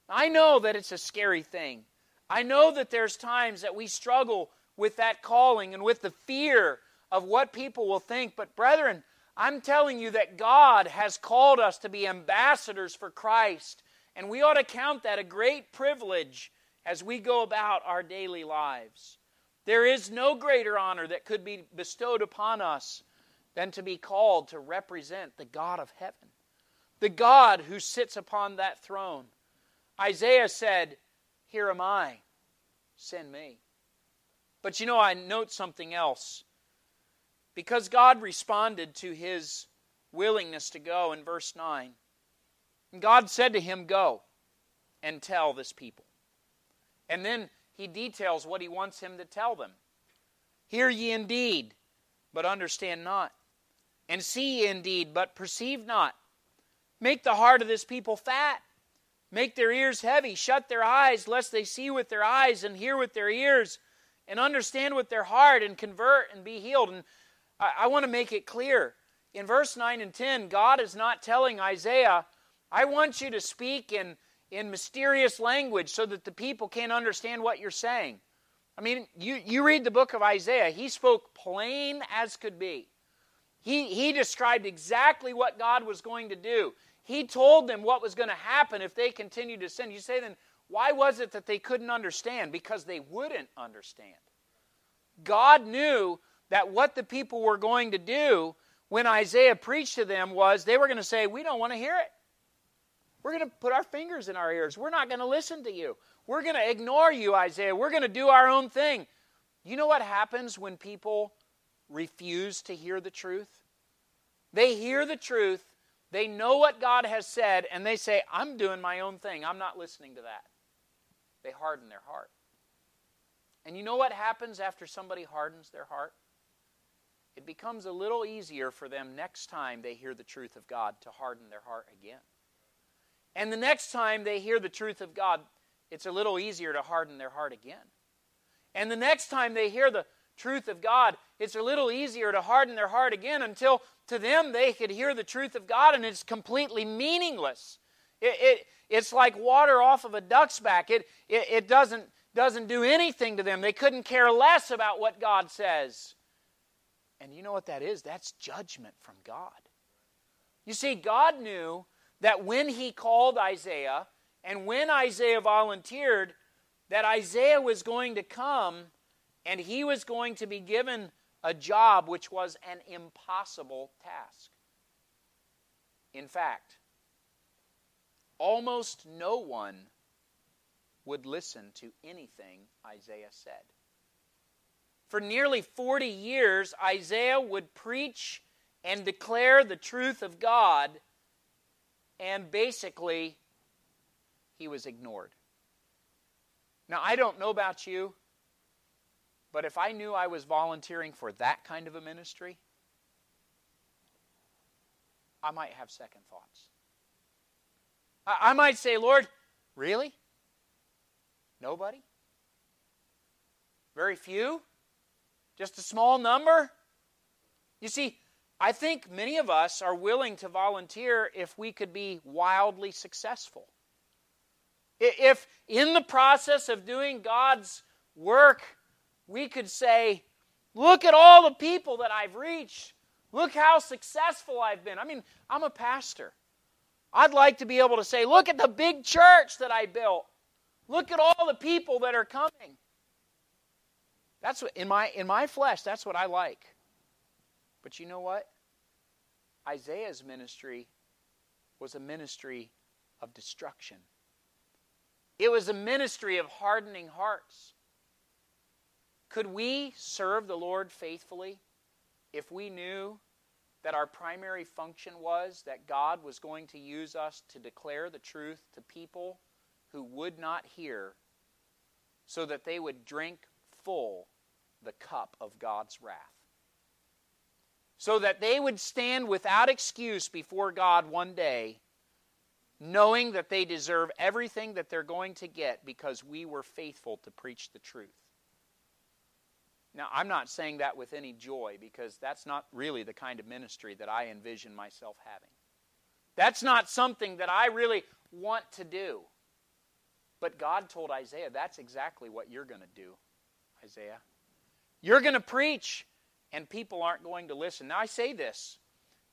I know that it's a scary thing. I know that there's times that we struggle with that calling and with the fear of what people will think. But, brethren, I'm telling you that God has called us to be ambassadors for Christ, and we ought to count that a great privilege as we go about our daily lives. There is no greater honor that could be bestowed upon us than to be called to represent the God of heaven, the God who sits upon that throne. Isaiah said, Here am I, send me. But you know, I note something else. Because God responded to his willingness to go in verse 9, God said to him, Go and tell this people. And then he details what he wants him to tell them. Hear ye indeed, but understand not. And see ye indeed, but perceive not. Make the heart of this people fat. Make their ears heavy. Shut their eyes, lest they see with their eyes and hear with their ears and understand with their heart and convert and be healed. And I, I want to make it clear. In verse 9 and 10, God is not telling Isaiah, I want you to speak in, in mysterious language so that the people can't understand what you're saying. I mean, you, you read the book of Isaiah, he spoke plain as could be. He, he described exactly what God was going to do. He told them what was going to happen if they continued to sin. You say, then, why was it that they couldn't understand? Because they wouldn't understand. God knew that what the people were going to do when Isaiah preached to them was they were going to say, We don't want to hear it. We're going to put our fingers in our ears. We're not going to listen to you. We're going to ignore you, Isaiah. We're going to do our own thing. You know what happens when people refuse to hear the truth? They hear the truth, they know what God has said, and they say, I'm doing my own thing. I'm not listening to that they harden their heart. And you know what happens after somebody hardens their heart? It becomes a little easier for them next time they hear the truth of God to harden their heart again. And the next time they hear the truth of God, it's a little easier to harden their heart again. And the next time they hear the truth of God, it's a little easier to harden their heart again until to them they could hear the truth of God and it's completely meaningless. It, it, it's like water off of a duck's back. It, it, it doesn't, doesn't do anything to them. They couldn't care less about what God says. And you know what that is? That's judgment from God. You see, God knew that when He called Isaiah and when Isaiah volunteered, that Isaiah was going to come and he was going to be given a job which was an impossible task. In fact, almost no one would listen to anything Isaiah said. For nearly 40 years, Isaiah would preach and declare the truth of God, and basically, he was ignored. Now, I don't know about you, but if I knew I was volunteering for that kind of a ministry, I might have second thoughts. I, might say, Lord, really? Nobody? Very few? Just a small number? You see, I think many of us are willing to volunteer if we could be wildly successful. If in the process of doing God's work, we could say, Look at all the people that I've reached. Look how successful I've been. I mean, I'm a pastor. I'd like to be able to say, look at the big church that I built. Look at all the people that are coming. That's what in my in my flesh, that's what I like. But you know what? Isaiah's ministry was a ministry of destruction. It was a ministry of hardening hearts. Could we serve the Lord faithfully if we knew that our primary function was that God was going to use us to declare the truth to people who would not hear so that they would drink full the cup of God's wrath? So that they would stand without excuse before God one day knowing that they deserve everything that they're going to get because we were faithful to preach the truth. Now, I'm not saying that with any joy because that's not really the kind of ministry that I envision myself having. That's not something that I really want to do. But God told Isaiah, that's exactly what you're going to do, Isaiah. You're going to preach, and people aren't going to listen. Now, I say this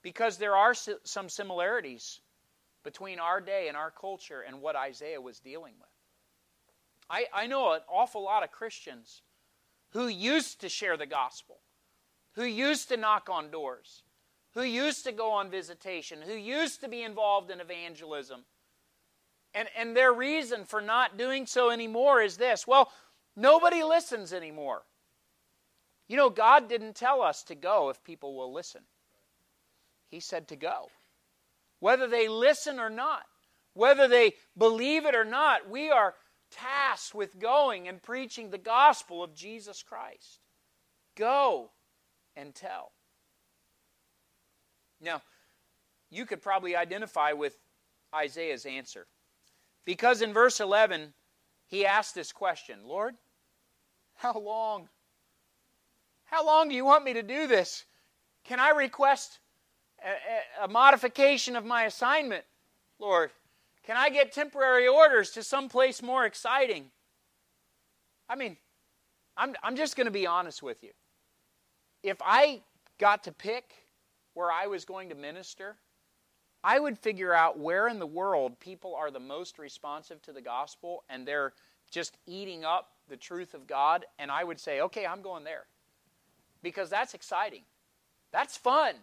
because there are some similarities between our day and our culture and what Isaiah was dealing with. I, I know an awful lot of Christians who used to share the gospel, who used to knock on doors, who used to go on visitation, who used to be involved in evangelism. And, and their reason for not doing so anymore is this well, nobody listens anymore. You know, God didn't tell us to go if people will listen, He said to go. Whether they listen or not, whether they believe it or not, we are tasked with going and preaching the gospel of Jesus Christ. Go and tell. Now, you could probably identify with Isaiah's answer. Because in verse 11, he asked this question Lord, how long? How long do you want me to do this? Can I request a, a modification of my assignment, Lord? Can I get temporary orders to someplace more exciting? I mean, I'm, I'm just going to be honest with you. If I got to pick where I was going to minister, I would figure out where in the world people are the most responsive to the gospel and they're just eating up the truth of God, and I would say, okay, I'm going there. Because that's exciting. That's fun.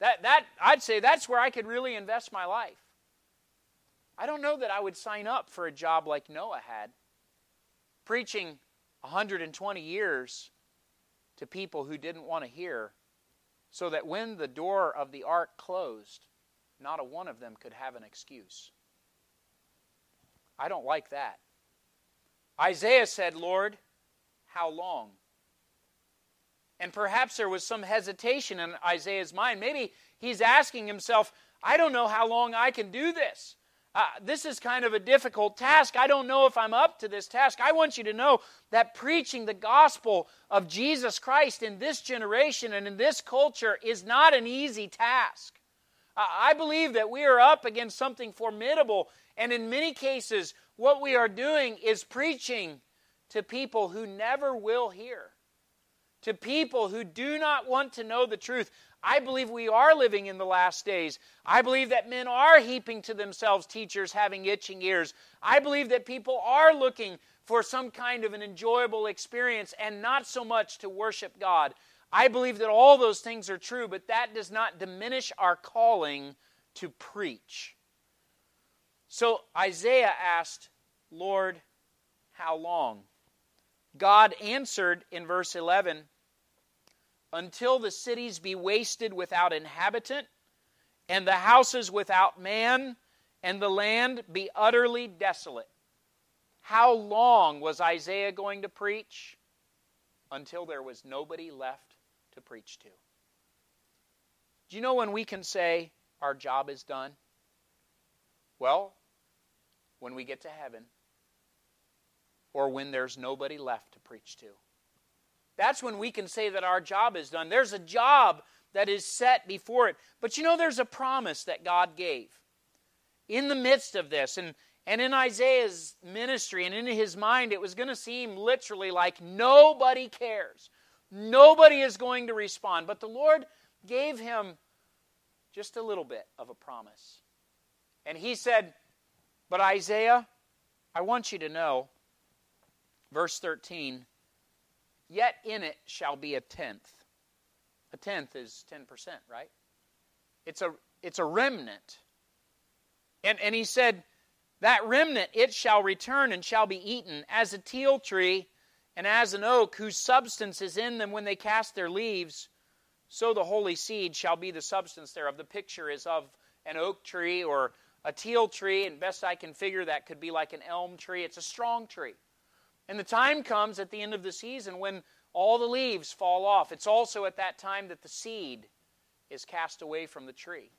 That, that, I'd say that's where I could really invest my life. I don't know that I would sign up for a job like Noah had, preaching 120 years to people who didn't want to hear, so that when the door of the ark closed, not a one of them could have an excuse. I don't like that. Isaiah said, Lord, how long? And perhaps there was some hesitation in Isaiah's mind. Maybe he's asking himself, I don't know how long I can do this. Uh, this is kind of a difficult task. I don't know if I'm up to this task. I want you to know that preaching the gospel of Jesus Christ in this generation and in this culture is not an easy task. Uh, I believe that we are up against something formidable, and in many cases, what we are doing is preaching to people who never will hear to people who do not want to know the truth. I believe we are living in the last days. I believe that men are heaping to themselves teachers having itching ears. I believe that people are looking for some kind of an enjoyable experience and not so much to worship God. I believe that all those things are true, but that does not diminish our calling to preach. So Isaiah asked, Lord, how long? God answered in verse 11 Until the cities be wasted without inhabitant, and the houses without man, and the land be utterly desolate. How long was Isaiah going to preach? Until there was nobody left to preach to. Do you know when we can say our job is done? Well, when we get to heaven or when there's nobody left to preach to. That's when we can say that our job is done. There's a job that is set before it. But you know, there's a promise that God gave in the midst of this. And, and in Isaiah's ministry and in his mind, it was going to seem literally like nobody cares. Nobody is going to respond. But the Lord gave him just a little bit of a promise. And he said, But Isaiah, I want you to know Verse 13 Yet in it shall be a tenth. A tenth is 10%, right? It's a, it's a remnant. And, and he said, That remnant, it shall return and shall be eaten, as a teil tree and as an oak whose substance is in them when they cast their leaves, so the holy seed shall be the substance thereof. The picture is of an oak tree or a teil tree, and best I can figure that could be like an elm tree. It's a strong tree. And the time comes at the end of the season when all the leaves fall off. It's also at that time that the seed is cast away from the tree.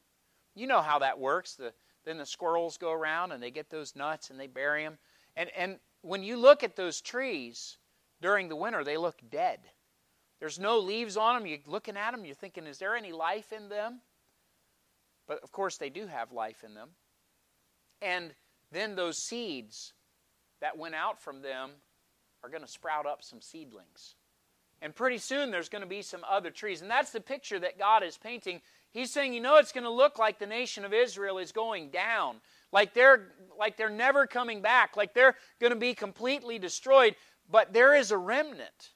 You know how that works. The, then the squirrels go around and they get those nuts and they bury them. And, and when you look at those trees, during the winter, they look dead. There's no leaves on them. You're looking at them, you're thinking, is there any life in them? But of course, they do have life in them. And then those seeds that went out from them are going to sprout up some seedlings. And pretty soon there's going to be some other trees. And that's the picture that God is painting. He's saying, you know, it's going to look like the nation of Israel is going down, like they're like they're never coming back, like they're going to be completely destroyed. But there is a remnant.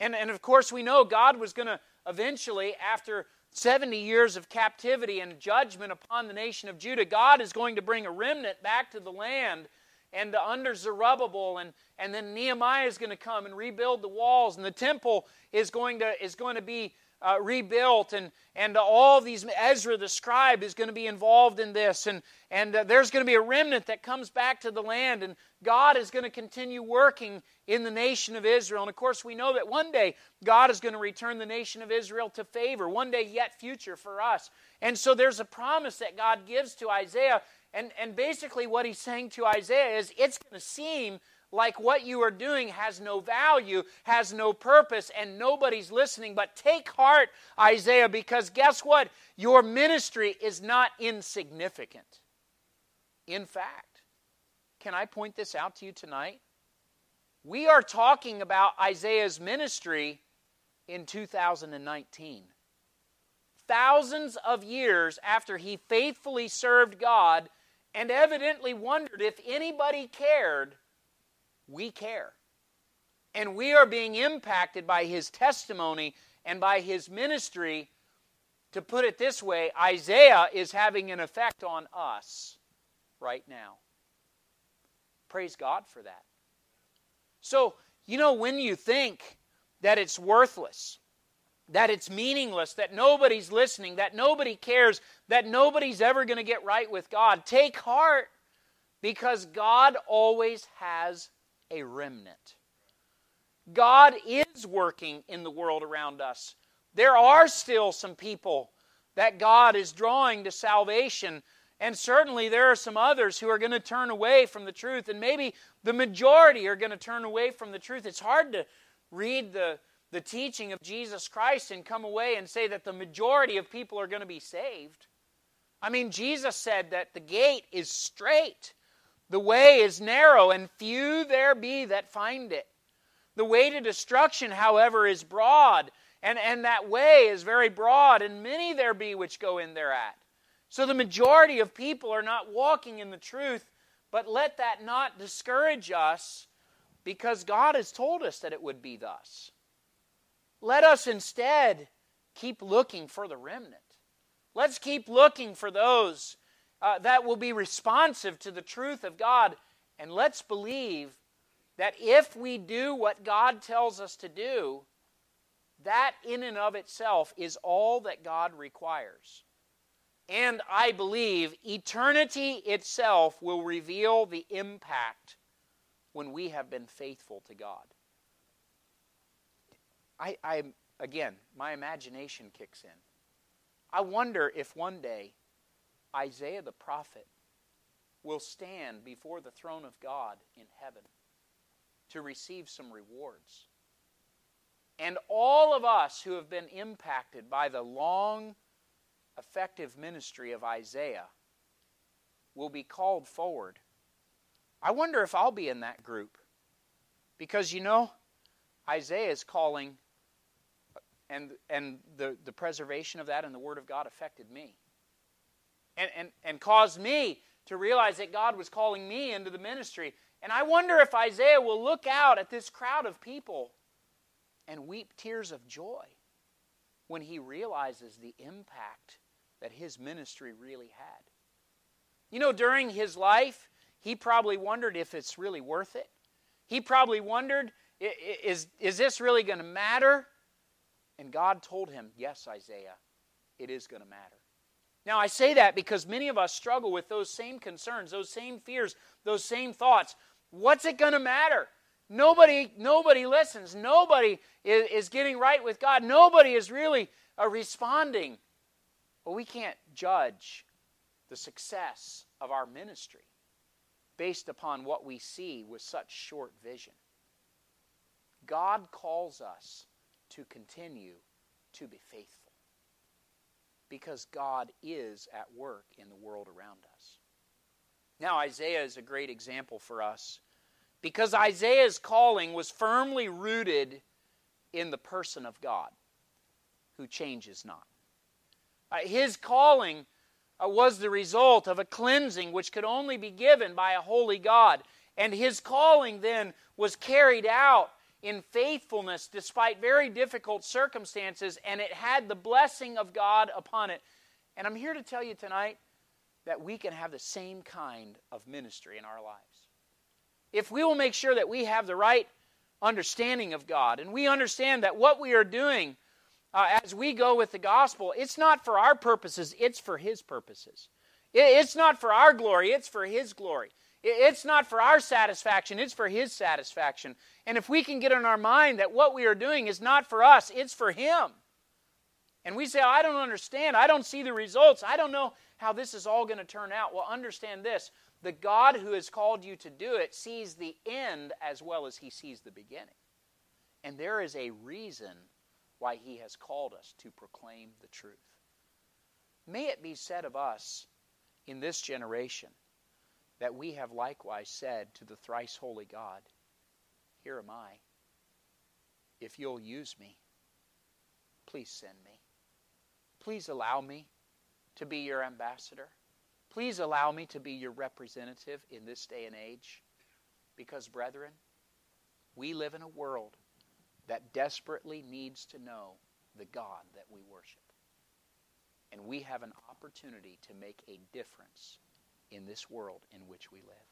And, and of course, we know God was going to eventually, after 70 years of captivity and judgment upon the nation of Judah, God is going to bring a remnant back to the land and under Zerubbabel, and, and then Nehemiah is going to come and rebuild the walls, and the temple is going to, is going to be uh, rebuilt, and, and all these, Ezra the scribe is going to be involved in this, and, and uh, there's going to be a remnant that comes back to the land, and God is going to continue working in the nation of Israel. And of course, we know that one day God is going to return the nation of Israel to favor, one day yet future for us. And so there's a promise that God gives to Isaiah. And, and basically, what he's saying to Isaiah is it's going to seem like what you are doing has no value, has no purpose, and nobody's listening. But take heart, Isaiah, because guess what? Your ministry is not insignificant. In fact, can I point this out to you tonight? We are talking about Isaiah's ministry in 2019. Thousands of years after he faithfully served God and evidently wondered if anybody cared we care. And we are being impacted by his testimony and by his ministry. To put it this way, Isaiah is having an effect on us right now. Praise God for that. So, you know, when you think that it's worthless, that it's meaningless, that nobody's listening, that nobody cares, that nobody's ever going to get right with God, take heart because God always has a remnant. God is working in the world around us. There are still some people that God is drawing to salvation. And certainly there are some others who are going to turn away from the truth. And maybe the majority are going to turn away from the truth. It's hard to read the, the teaching of Jesus Christ and come away and say that the majority of people are going to be saved. I mean, Jesus said that the gate is strait the way is narrow, and few there be that find it. The way to destruction, however, is broad, and, and that way is very broad, and many there be which go in thereat. So the majority of people are not walking in the truth, but let that not discourage us because God has told us that it would be thus. Let us instead keep looking for the remnant. Let's keep looking for those uh, that will be responsive to the truth of God. And let's believe that if we do what God tells us to do, that in and of itself is all that God requires. And I believe eternity itself will reveal the impact when we have been faithful to God. I, I again, my imagination kicks in. I wonder if one day Isaiah the prophet will stand before the throne of God in heaven to receive some rewards. And all of us who have been impacted by the long, effective ministry of Isaiah will be called forward. I wonder if I'll be in that group. Because you know, Isaiah is calling, and, and the, the preservation of that and the Word of God affected me and, and, and caused me to realize that God was calling me into the ministry. And I wonder if Isaiah will look out at this crowd of people and weep tears of joy when he realizes the impact that his ministry really had. You know, during his life, he probably wondered if it's really worth it. He probably wondered, is, is this really going to matter? And God told him, Yes, Isaiah, it is going to matter. Now, I say that because many of us struggle with those same concerns, those same fears, those same thoughts. What's it going to matter? Nobody, nobody listens. Nobody is, is getting right with God. Nobody is really uh, responding. But we can't judge the success of our ministry based upon what we see with such short vision. God calls us to continue to be faithful because God is at work in the world around us. Now, Isaiah is a great example for us because Isaiah's calling was firmly rooted in the person of God who changes not. Uh, his calling uh, was the result of a cleansing which could only be given by a holy God. And his calling then was carried out in faithfulness despite very difficult circumstances, and it had the blessing of God upon it. And I'm here to tell you tonight that we can have the same kind of ministry in our lives. If we will make sure that we have the right understanding of God and we understand that what we are doing uh, as we go with the gospel, it's not for our purposes, it's for His purposes. It's not for our glory, it's for His glory. It's not for our satisfaction, it's for His satisfaction. And if we can get in our mind that what we are doing is not for us, it's for Him. And we say, I don't understand. I don't see the results. I don't know how this is all going to turn out. Well, understand this the God who has called you to do it sees the end as well as He sees the beginning. And there is a reason why He has called us to proclaim the truth. May it be said of us in this generation that we have likewise said to the thrice holy God, Here am I. If you'll use me, please send me. Please allow me to be your ambassador. Please allow me to be your representative in this day and age. Because, brethren, we live in a world that desperately needs to know the God that we worship. And we have an opportunity to make a difference in this world in which we live.